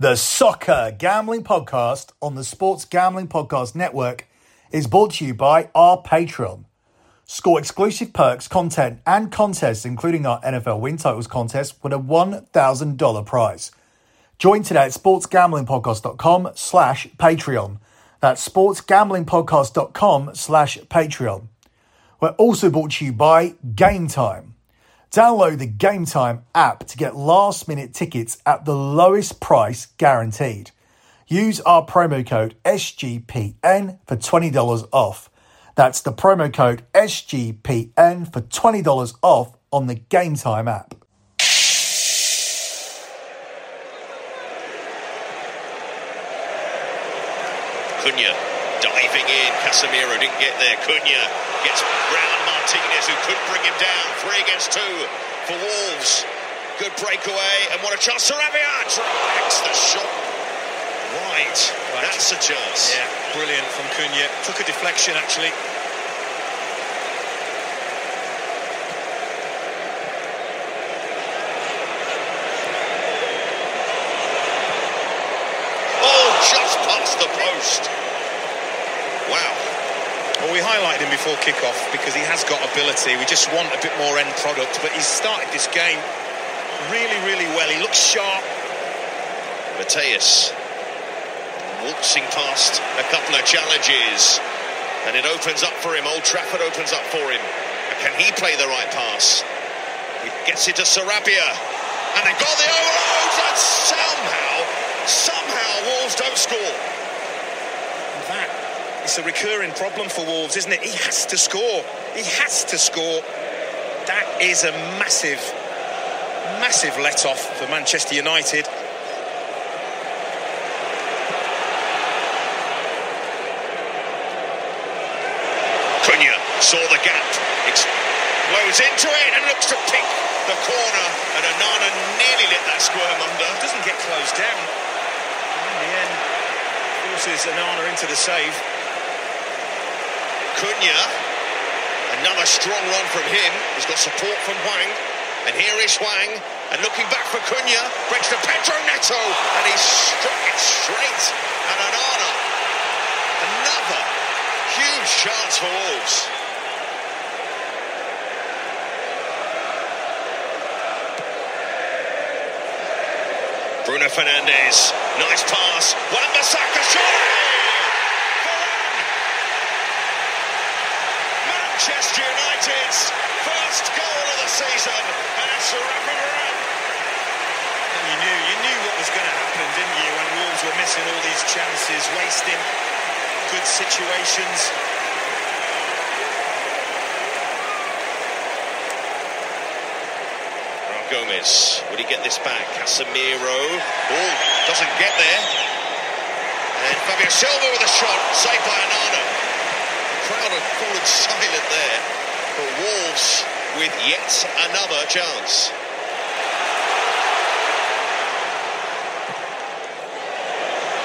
The Soccer Gambling Podcast on the Sports Gambling Podcast Network is brought to you by our Patreon. Score exclusive perks, content, and contests, including our NFL Win Titles contest with a $1,000 prize. Join today at sportsgamblingpodcast.com slash Patreon. That's sportsgamblingpodcast.com slash Patreon. We're also brought to you by Game Time. Download the Game Time app to get last minute tickets at the lowest price guaranteed. Use our promo code SGPN for $20 off. That's the promo code SGPN for $20 off on the Game Time app. Cunha diving in. Casemiro didn't get there. Cunha gets round Martinez, who could bring him down. Three against two for Wolves. Good breakaway, and what a chance. Sarabia ah, drags the shot right. That's a chance. Yeah, brilliant from Cunha. Took a deflection actually. Oh, just past the post. Wow. Well, we highlighted him before kick-off because he has got ability. We just want a bit more end product, but he's started this game really, really well. He looks sharp. Matheus waltzing past a couple of challenges, and it opens up for him. Old Trafford opens up for him. Can he play the right pass? He gets it to Sarabia, and they've got the overload, and somehow, somehow Wolves don't score. Is a recurring problem for Wolves, isn't it? He has to score. He has to score. That is a massive, massive let-off for Manchester United. Cunha saw the gap, explodes into it, and looks to pick the corner, and Onana nearly lit that squirm under. Doesn't get closed down. In the end, forces Onana into the save. Cunha, another strong run from him. He's got support from Hwang. And here is Hwang. And looking back for Cunha, breaks to Pedro Neto. And he struck it straight. And Onana, another huge chance for Wolves. Bruno Fernandes, nice pass. Wan-Bissaka shot it! Varane! Manchester United's first goal of the season, and it's Rafa Varane. And you knew, you knew what was going to happen, didn't you? When Wolves were missing all these chances, wasting good situations. Raul Gomez, would he get this back? Casemiro, oh, doesn't get there. And Fabio Silva with a shot, saved by Onana. The crowd have fallen silent there, but Wolves with yet another chance.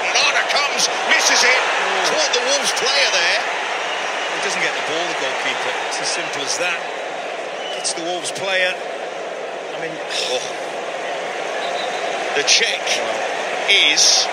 Onana comes, misses it, caught the Wolves player there. He doesn't get the ball, the goalkeeper. It's as simple as that. It's the Wolves player. I mean, Oh. The check is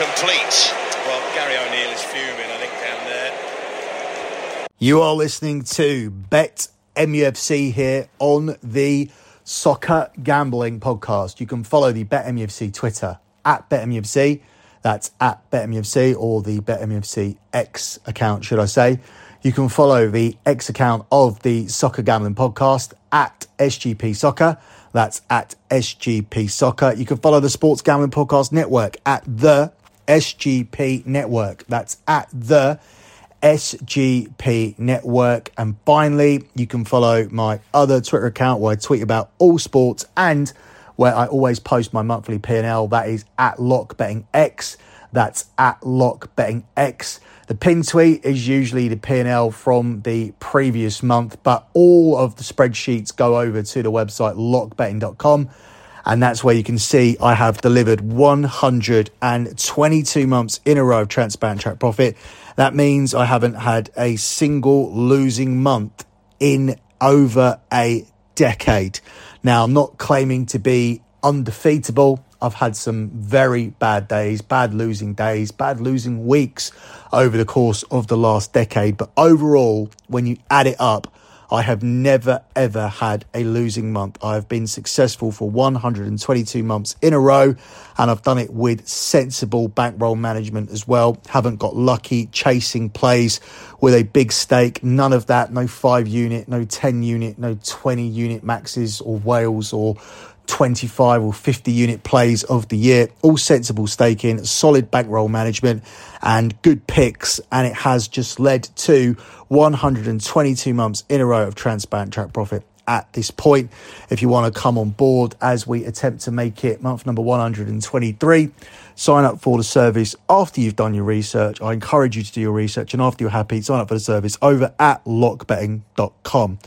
complete. Gary O'Neil is fuming, I think, down there. You are listening to Bet MUFC here on the Soccer Gambling Podcast. You can follow the Bet MUFC Twitter at Bet MUFC. That's at Bet MUFC or the Bet MUFC X account, should I say. You can follow the X account of the Soccer Gambling Podcast at SGP Soccer. That's at SGP Soccer. You can follow the Sports Gambling Podcast Network at the SGP Network. That's at the SGP Network. And finally, you can follow my other Twitter account where I tweet about all sports and where I always post my monthly P&L. That is at LockBettingX. That's at LockBettingX. The pin tweet is usually the P&L from the previous month, but all of the spreadsheets go over to the website lockbetting.com. And that's where you can see I have delivered 122 months in a row of transparent track profit. That means I haven't had a single losing month in over a decade. Now, I'm not claiming to be undefeatable. I've had some very bad days, bad losing days, bad losing weeks over the course of the last decade. But overall, when you add it up, I have never ever had a losing month. I have been successful for 122 months in a row and I've done it with sensible bankroll management as well. Haven't got lucky chasing plays with a big stake. None of that. No 5 unit, no 10 unit, no 20 unit maxes or whales or 25 or 50 unit plays of the year. All sensible staking, solid bankroll management, and good picks. And it has just led to 122 months in a row of transparent track profit at this point. If you want to come on board as we attempt to make it month number 123, sign up for the service after you've done your research. I encourage you to do your research, and after you're happy, sign up for the service over at lockbetting.com.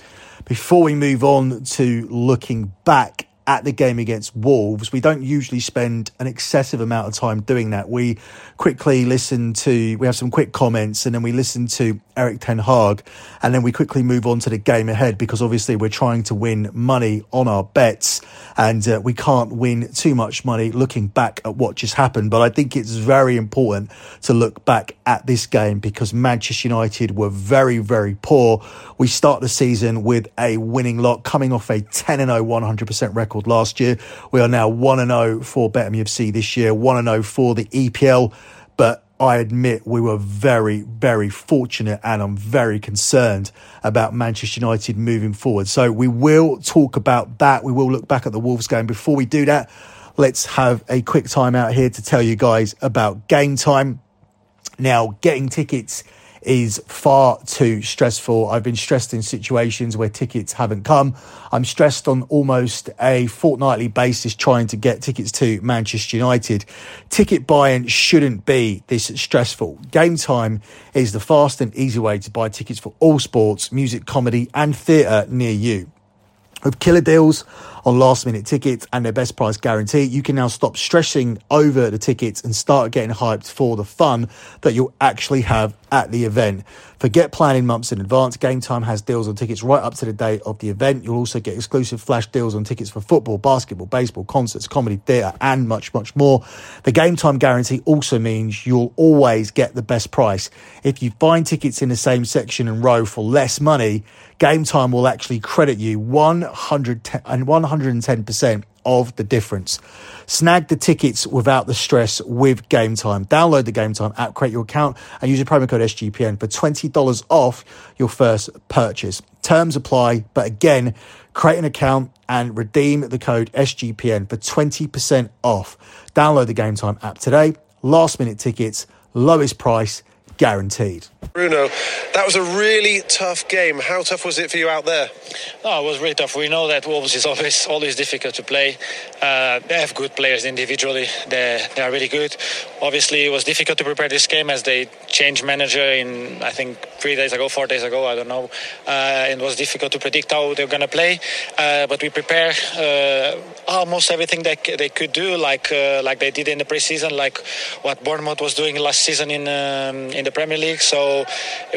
Before we move on to looking back at the game against Wolves. We don't usually spend an excessive amount of time doing that. We quickly listen to, we have some quick comments, and then we listen to Erik Ten Hag, and then we quickly move on to the game ahead because obviously we're trying to win money on our bets, and uh, we can't win too much money looking back at what just happened. But I think it's very important to look back at this game because Manchester United were very, very poor. We start the season with a winning lot coming off a 10 0 100% record last year. We are now 1 0 for BetMUFC this year, 1 0 for the EPL. But I admit we were very, very fortunate and I'm very concerned about Manchester United moving forward. So we will talk about that. We will look back at the Wolves game. Before we do that, let's have a quick time out here to tell you guys about game time. Now, getting tickets is far too stressful. I've been stressed in situations where tickets haven't come. I'm stressed on almost a fortnightly basis trying to get tickets to Manchester United. Ticket buying shouldn't be this stressful. Game time is the fast and easy way to buy tickets for all sports, music, comedy, and theatre near you. With killer deals on last minute tickets and their best price guarantee, you can now stop stressing over the tickets and start getting hyped for the fun that you'll actually have at the event. Forget planning months in advance. Game Time has deals on tickets right up to the day of the event. You'll also get exclusive flash deals on tickets for football, basketball, baseball, concerts, comedy, theatre, and much, much more. The Game Time guarantee also means you'll always get the best price. If you find tickets in the same section and row for less money, Game Time will actually credit you 110 and 110% of the difference. Snag the tickets without the stress with Game Time. Download the Game Time app, create your account, and use the promo code SGPN for $20 off your first purchase. Terms apply, but again, create an account and redeem the code SGPN for 20% off. Download the Game Time app today. Last minute tickets, lowest price guaranteed. Bruno, that was a really tough game. How tough was it for you out there? No, it was really tough. We know that Wolves is always always difficult to play. Uh, they have good players individually. They they are really good. Obviously, it was difficult to prepare this game as they changed manager in I think three days ago, four days ago. I don't know. Uh, it was difficult to predict how they're gonna play. Uh, but we prepare uh, almost everything that they could do, like uh, like they did in the preseason, like what Bournemouth was doing last season in um, in the Premier League. So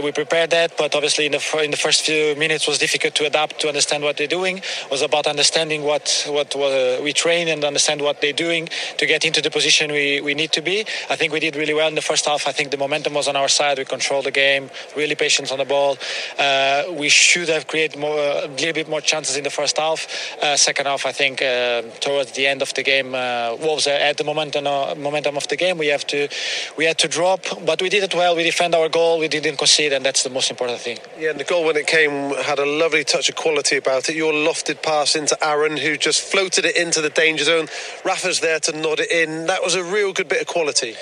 we prepared that, but obviously in the in the first few minutes was difficult to adapt to understand what they're doing. It was about understanding what what uh, we train and understand what they're doing to get into the position we, we need to be. I think we did really well in the first half. I think the momentum was on our side. We controlled the game, really patient on the ball. Uh, we should have created more a little bit more chances in the first half. Uh, second half, I think uh, towards the end of the game, uh, Wolves at the momentum uh, momentum of the game. We have to we had to drop, but we did it well. We defend our goal. We didn't concede, and that's the most important thing. Yeah, and the goal when it came had a lovely touch of quality about it. Your lofted pass into Aaron, who just floated it into the danger zone. Rafa's there to nod it in. That was a real good bit of quality.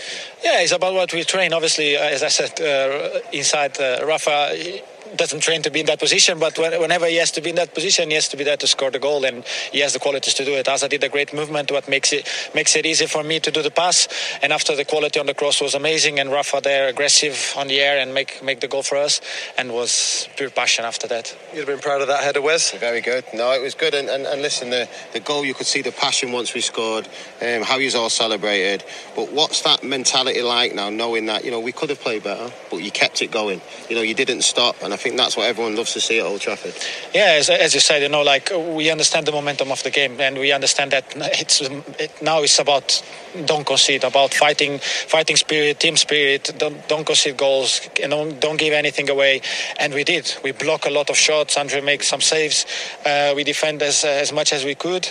Yeah, it's about what we train. Obviously, uh, as I said, uh, inside uh, Rafa doesn't train to be in that position, but whenever he has to be in that position, he has to be there to score the goal, and he has the qualities to do it. Asa did a great movement, what makes it makes it easy for me to do the pass. And after the quality on the cross was amazing, and Rafa there aggressive on the air and make make the goal for us, and was pure passion after that. You'd have been proud of that header, Wes. Very good. No, it was good, and, and, and listen, the the goal you could see the passion once we scored, um, how you all celebrated. But what's that mentality like now, knowing that you know we could have played better, but you kept it going. You know, you didn't stop, and I think that's what everyone loves to see at Old Trafford. Yeah, as, as you said, you know, like we understand the momentum of the game, and we understand that it's it, now it's about don't concede, about fighting, fighting spirit, team spirit. Don't don't concede goals, and don't, don't give anything away. And we did. We block a lot of shots. Andre makes some saves. Uh, we defend as as much as we could,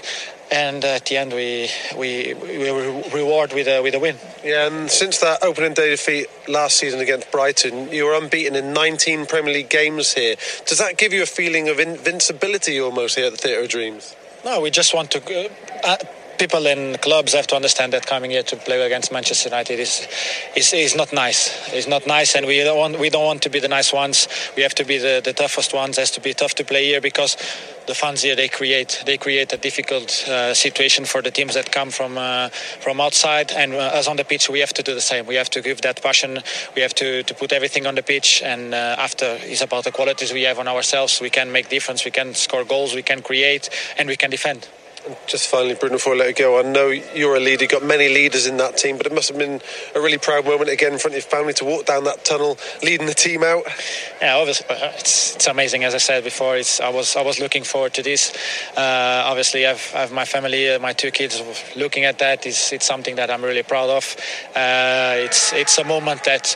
and at the end we we we reward with a with a win. Yeah, and since that opening day defeat last season against Brighton, you were unbeaten in 19 Premier League games here. Does that give you a feeling of invincibility almost here at the Theatre of Dreams? No, we just want to. Uh, people in clubs have to understand that coming here to play against Manchester United is is, is not nice. It's not nice, and we don't want we don't want to be the nice ones. We have to be the, the toughest ones. It has to be tough to play here because the fans here they create they create a difficult uh, situation for the teams that come from uh, from outside, and uh, us on the pitch we have to do the same. We have to give that passion. We have to, to put everything on the pitch, and uh, after it's about the qualities we have on ourselves. We can make difference. We can score goals. We can create, and we can defend. Just finally, Bruno, before I let you go, I know you're a leader, you've got many leaders in that team, but it must have been a really proud moment again in front of your family to walk down that tunnel, leading the team out. Yeah, obviously, it's, it's amazing. As I said before, it's I was I was looking forward to this. Uh, obviously, I've, I've my family, uh, my two kids, looking at that. It's, it's something that I'm really proud of. Uh, it's it's a moment that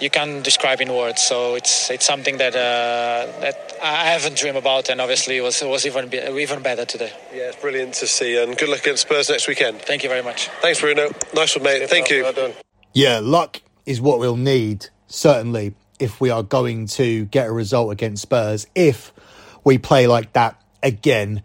you can't describe in words. So it's it's something that uh, that I haven't dreamed about, and obviously it was it was even even better today. Yeah, it's brilliant to see, and good luck against Spurs next weekend. Thank you very much. Thanks, Bruno. Nice one, mate. Thank you. Well done. Yeah, luck is what we'll need certainly if we are going to get a result against Spurs. If we play like that again,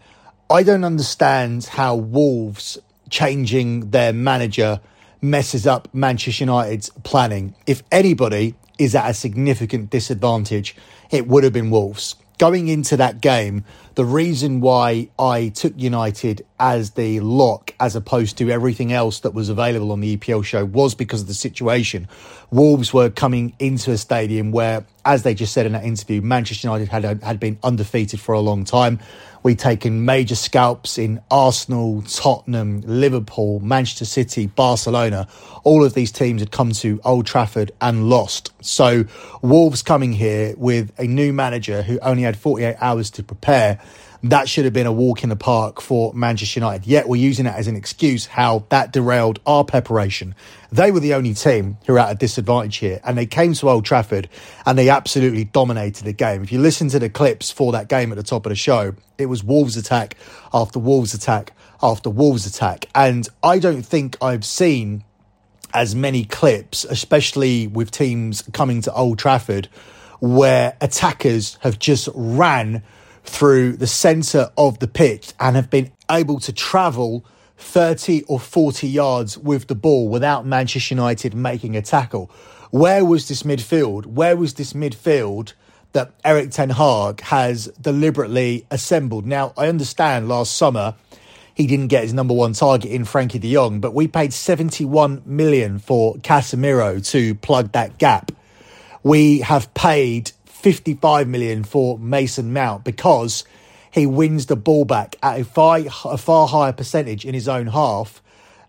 I don't understand how Wolves changing their manager messes up Manchester United's planning. If anybody is at a significant disadvantage, it would have been Wolves. Going into that game, the reason why I took United as the lock as opposed to everything else that was available on the EPL show was because of the situation. Wolves were coming into a stadium where, as they just said in that interview, Manchester United had, had been undefeated for a long time. We'd taken major scalps in Arsenal, Tottenham, Liverpool, Manchester City, Barcelona. All of these teams had come to Old Trafford and lost. So Wolves coming here with a new manager who only had 48 hours to prepare that should have been a walk in the park for Manchester United. Yet we're using it as an excuse how that derailed our preparation. They were the only team who were at a disadvantage here, and they came to Old Trafford and they absolutely dominated the game. If you listen to the clips for that game at the top of the show, it was Wolves attack after Wolves attack after Wolves attack. And I don't think I've seen as many clips, especially with teams coming to Old Trafford, where attackers have just ran through the centre of the pitch and have been able to travel 30 or 40 yards with the ball without Manchester United making a tackle. Where was this midfield? Where was this midfield that Erik Ten Hag has deliberately assembled? Now, I understand last summer he didn't get his number one target in Frenkie de Jong, but we paid 71 million for Casemiro to plug that gap. We have paid 55 million for Mason Mount because he wins the ball back at a far, a far higher percentage in his own half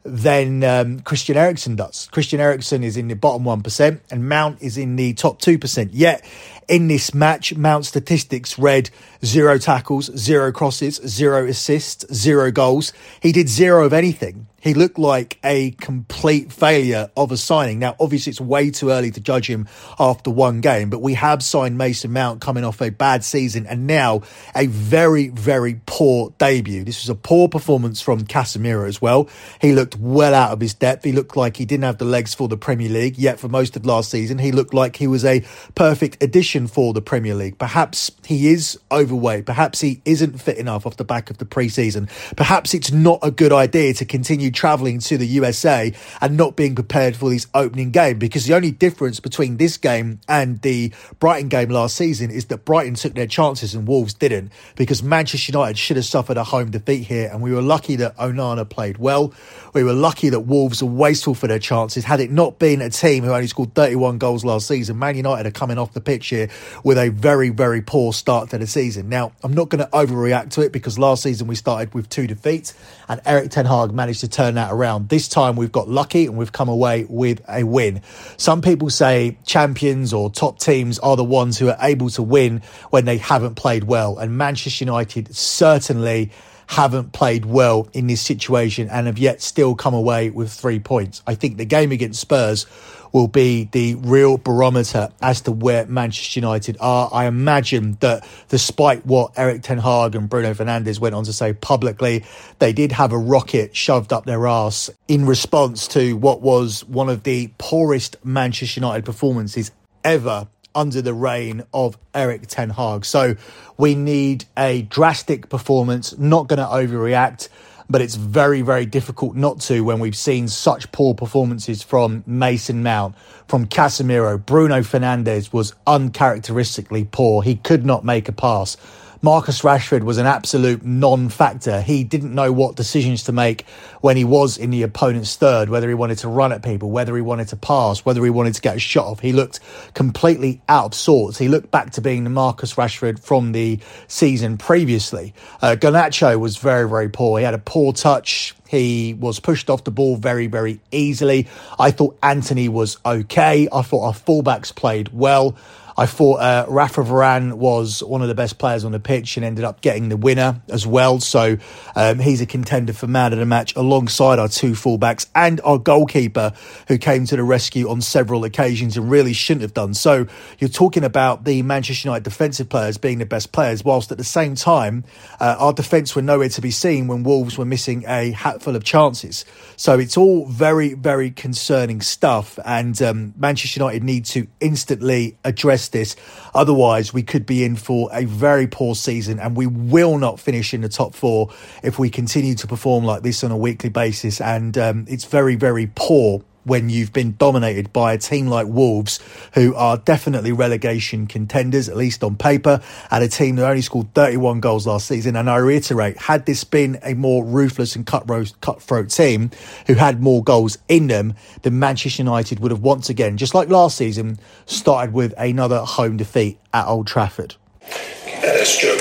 than um, Christian Eriksen does. Christian Eriksen is in the bottom 1% and Mount is in the top 2%. Yet in this match, Mount statistics read zero tackles, zero crosses, zero assists, zero goals. He did zero of anything he looked like a complete failure of a signing. Now, obviously, it's way too early to judge him after one game, but we have signed Mason Mount coming off a bad season and now a very, very poor debut. This was a poor performance from Casemiro as well. He looked well out of his depth. He looked like he didn't have the legs for the Premier League, yet for most of last season, he looked like he was a perfect addition for the Premier League. Perhaps he is overweight. Perhaps he isn't fit enough off the back of the preseason. Perhaps it's not a good idea to continue travelling to the USA and not being prepared for this opening game because the only difference between this game and the Brighton game last season is that Brighton took their chances and Wolves didn't because Manchester United should have suffered a home defeat here and we were lucky that Onana played well. We were lucky that Wolves were wasteful for their chances. Had it not been a team who only scored 31 goals last season, Man United are coming off the pitch here with a very, very poor start to the season. Now, I'm not going to overreact to it because last season we started with two defeats and Erik Ten Hag managed to turn turn that around. This time we've got lucky and we've come away with a win. Some people say champions or top teams are the ones who are able to win when they haven't played well. And Manchester United certainly haven't played well in this situation and have yet still come away with three points. I think the game against Spurs will be the real barometer as to where Manchester United are. I imagine that despite what Erik Ten Hag and Bruno Fernandes went on to say publicly, they did have a rocket shoved up their arse in response to what was one of the poorest Manchester United performances ever under the reign of Erik Ten Hag. So we need a drastic performance, not going to overreact but it's very, very difficult not to when we've seen such poor performances from Mason Mount, from Casemiro. Bruno Fernandes was uncharacteristically poor. He could not make a pass. Marcus Rashford was an absolute non factor. He didn't know what decisions to make when he was in the opponent's third, whether he wanted to run at people, whether he wanted to pass, whether he wanted to get a shot off. He looked completely out of sorts. He looked back to being the Marcus Rashford from the season previously. Uh, was very, very poor. He had a poor touch. He was pushed off the ball very, very easily. I thought Antony was okay. I thought our fullbacks played well. I thought uh, Rafa Varane was one of the best players on the pitch and ended up getting the winner as well. So um, he's a contender for man of the match alongside our two fullbacks and our goalkeeper who came to the rescue on several occasions and really shouldn't have done. So you're talking about the Manchester United defensive players being the best players, whilst at the same time uh, our defence were nowhere to be seen when Wolves were missing a hatful of chances. So it's all very, very concerning stuff. And um, Manchester United need to instantly address this. Otherwise, we could be in for a very poor season and we will not finish in the top four if we continue to perform like this on a weekly basis. And um, it's very, very poor when you've been dominated by a team like Wolves, who are definitely relegation contenders, at least on paper, and a team that only scored 31 goals last season. And I reiterate, had this been a more ruthless and cutthroat, cutthroat team who had more goals in them, then Manchester United would have once again, just like last season, started with another home defeat at Old Trafford. Uh, Stuart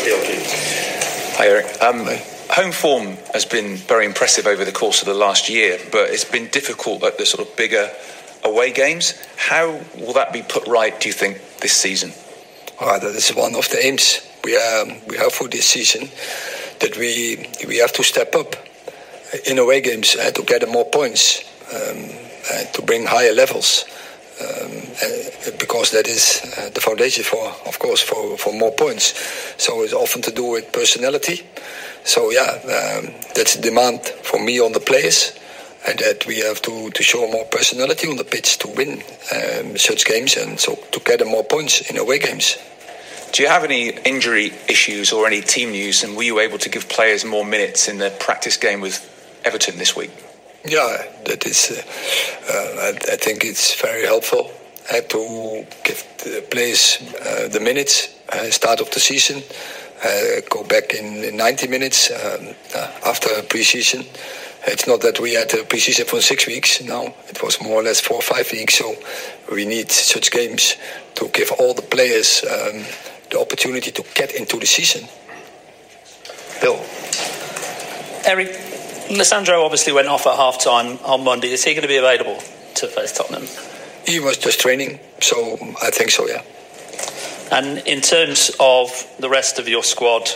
Hi, Erik. Um, home form has been very impressive over the course of the last year, but it's been difficult at the sort of bigger away games. How will that be put right, do you think, this season? Oh, that is one of the aims we, um, we have for this season, that we, we have to step up in away games uh, to get more points, um, uh, to bring higher levels. Um, uh, because that is uh, the foundation for, of course, for, for more points. So it's often to do with personality, so yeah, um, that's a demand for me on the players, and that we have to, to show more personality on the pitch to win um, such games, and so to get more points in away games. Do you have any injury issues or any team news? And were you able to give players more minutes in the practice game with Everton this week? Yeah, that is. Uh, uh, I, I, think it's very helpful uh, to give the players uh, the minutes uh, start of the season uh, go back in, in 90 minutes um, after pre-season. It's not that we had a pre-season for six weeks. No, it was more or less four or five weeks. So we need such games to give all the players um, the opportunity to get into the season. Bill. Erik, Lisandro obviously went off at half time on Monday. Is he going to be available to face Tottenham? He was just training, so I think so, yeah. And in terms of the rest of your squad,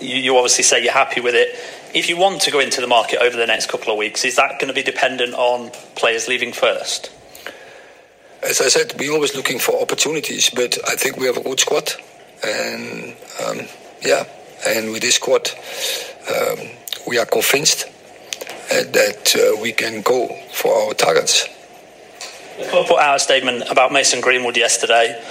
you, you, obviously say you're happy with it. If you want to go into the market over the next couple of weeks, is that going to be dependent on players leaving first? As I said, we're always looking for opportunities, but I think we have a good squad, and um, yeah, and with this squad, um, we are convinced uh, that uh, we can go for our targets. Club put out a statement about Mason Greenwood yesterday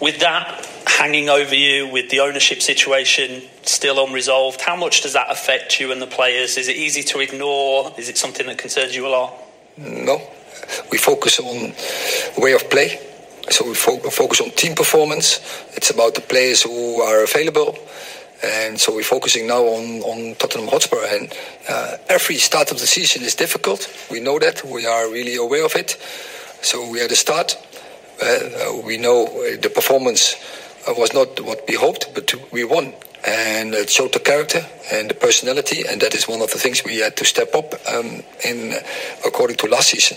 with that hanging over you, with the ownership situation still unresolved, how much does that affect you and the players? Is it easy to ignore? Is it something that concerns you a lot? No. We focus on way of play. So we fo- focus on team performance. It's about the players who are available. And so we're focusing now on, on Tottenham Hotspur. And uh, every start of the season is difficult. We know that. We are really aware of it. So we had a start. Uh, we know the performance was not what we hoped, but we won. and it showed the character and the personality, and that is one of the things we had to step up um, in according to last season.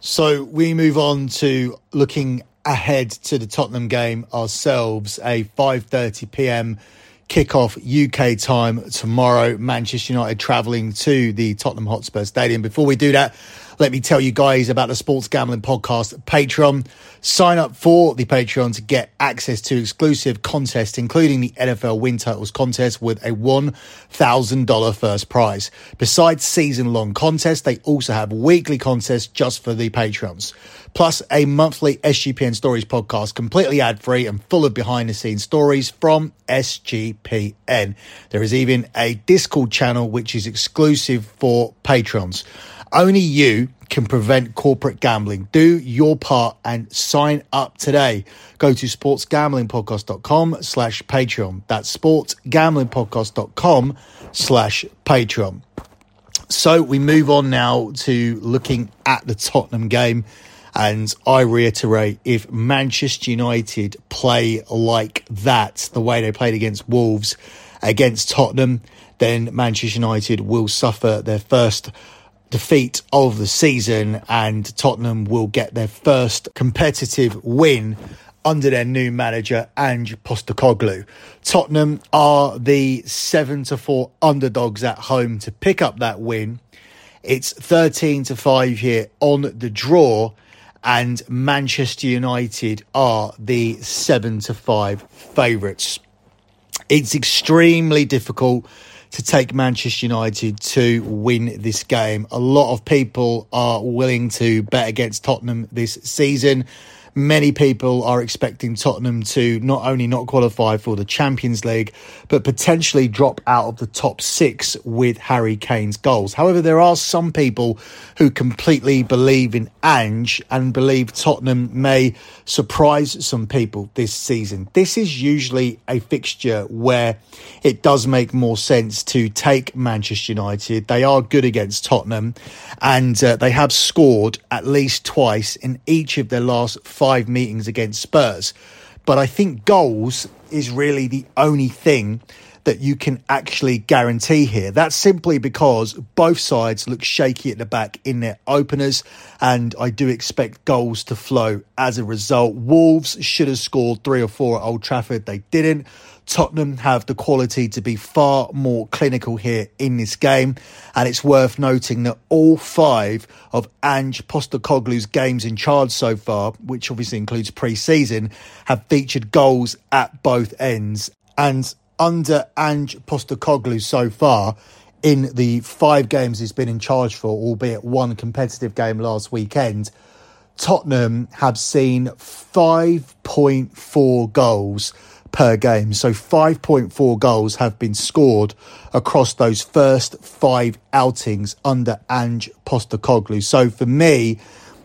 So we move on to looking ahead to the Tottenham game ourselves, a 5:30 p.m. kickoff UK time tomorrow. Manchester United travelling to the Tottenham Hotspur Stadium. Before we do that, let me tell you guys about the Sports Gambling Podcast Patreon. Sign up for the Patreon to get access to exclusive contests, including the NFL Win Titles contest with a $1,000 first prize. Besides season long contests, they also have weekly contests just for the Patrons. Plus, a monthly SGPN Stories podcast, completely ad free and full of behind the scenes stories from SGPN. There is even a Discord channel which is exclusive for patrons. Only you can prevent corporate gambling. Do your part and sign up today. Go to sportsgamblingpodcast.com slash Patreon. That's sportsgamblingpodcast.com slash Patreon. So we move on now to looking at the Tottenham game. And I reiterate, if Manchester United play like that, the way they played against Wolves, against Tottenham, then Manchester United will suffer their first defeat of the season and Tottenham will get their first competitive win under their new manager Ange Postecoglou. Tottenham are the 7 to 4 underdogs at home to pick up that win. It's 13 to 5 here on the draw and Manchester United are the 7 to 5 favourites. It's extremely difficult to take Manchester United to win this game. A lot of people are willing to bet against Tottenham this season. Many people are expecting Tottenham to not only not qualify for the Champions League, but potentially drop out of the top six with Harry Kane's goals. However, there are some people who completely believe in Ange and believe Tottenham may surprise some people this season. This is usually a fixture where it does make more sense to take Manchester United. They are good against Tottenham and uh, they have scored at least twice in each of their last five meetings against Spurs. But I think goals is really the only thing that you can actually guarantee here. That's simply because both sides look shaky at the back in their openers, and I do expect goals to flow as a result. Wolves should have scored three or four at Old Trafford, they didn't. Tottenham have the quality to be far more clinical here in this game. And it's worth noting that all five of Ange Postecoglou's games in charge so far, which obviously includes pre-season, have featured goals at both ends. And under Ange Postecoglou so far, in the five games he's been in charge for, albeit one competitive game last weekend, Tottenham have seen 5.4 goals per game. So 5.4 goals have been scored across those first five outings under Ange Postecoglou. So for me,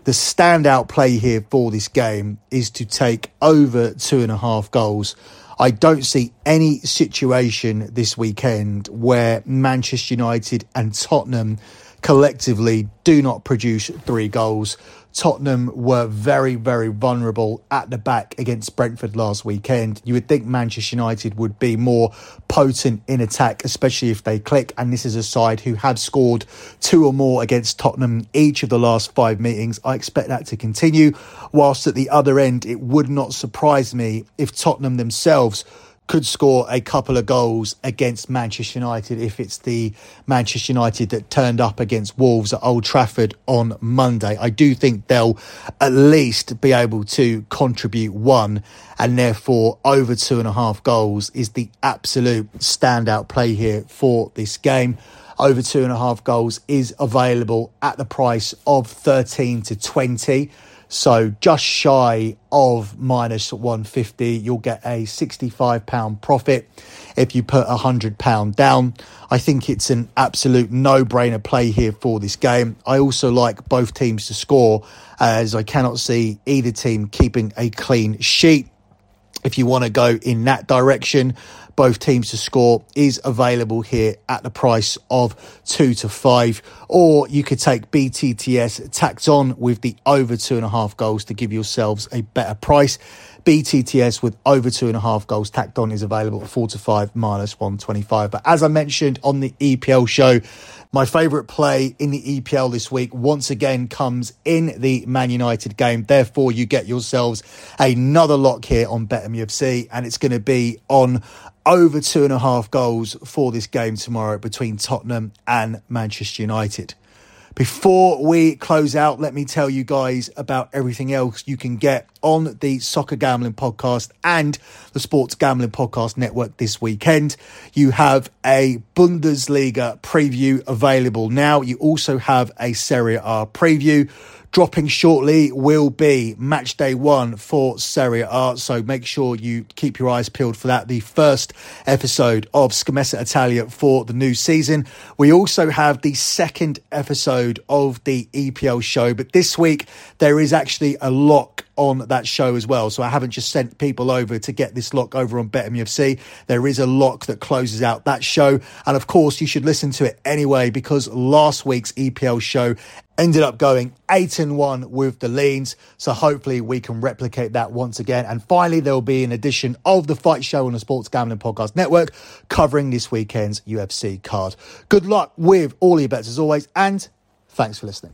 the standout play here for this game is to take over two and a half goals. I don't see any situation this weekend where Manchester United and Tottenham collectively do not produce three goals. Tottenham were very, very vulnerable at the back against Brentford last weekend. You would think Manchester United would be more potent in attack, especially if they click. And this is a side who have scored two or more against Tottenham each of the last five meetings. I expect that to continue. Whilst at the other end, it would not surprise me if Tottenham themselves could score a couple of goals against Manchester United if it's the Manchester United that turned up against Wolves at Old Trafford on Monday. I do think they'll at least be able to contribute one, and therefore over two and a half goals is the absolute standout play here for this game. Over two and a half goals is available at the price of 13 to 20. So just shy of minus 150, you'll get a 65 pound profit if you put a hundred pound down. I think it's an absolute no brainer play here for this game. I also like both teams to score as I cannot see either team keeping a clean sheet. If you want to go in that direction, both teams to score is available here at the price of two to five. Or you could take BTTS tacked on with the over two and a half goals to give yourselves a better price. BTTS with over two and a half goals tacked on is available at four to five minus 125. But as I mentioned on the EPL show, my favourite play in the EPL this week once again comes in the Man United game. Therefore, you get yourselves another lock here on BetMUFC, and it's going to be on over two and a half goals for this game tomorrow between Tottenham and Manchester United. Before we close out, let me tell you guys about everything else you can get on the Soccer Gambling Podcast and the Sports Gambling Podcast Network this weekend. You have a Bundesliga preview available now. You also have a Serie A preview dropping shortly will be match day one for Serie A. So make sure you keep your eyes peeled for that. The first episode of Scommessa Italia for the new season. We also have the second episode of the EPL show, but this week there is actually a lock on that show as well. So I haven't just sent people over to get this lock over on BetMUFC. There is a lock that closes out that show. And of course, you should listen to it anyway because last week's EPL show ended up going 8 and 1 with the leans so hopefully we can replicate that once again and finally there will be an edition of the fight show on the sports gambling podcast network covering this weekend's ufc card good luck with all your bets as always and thanks for listening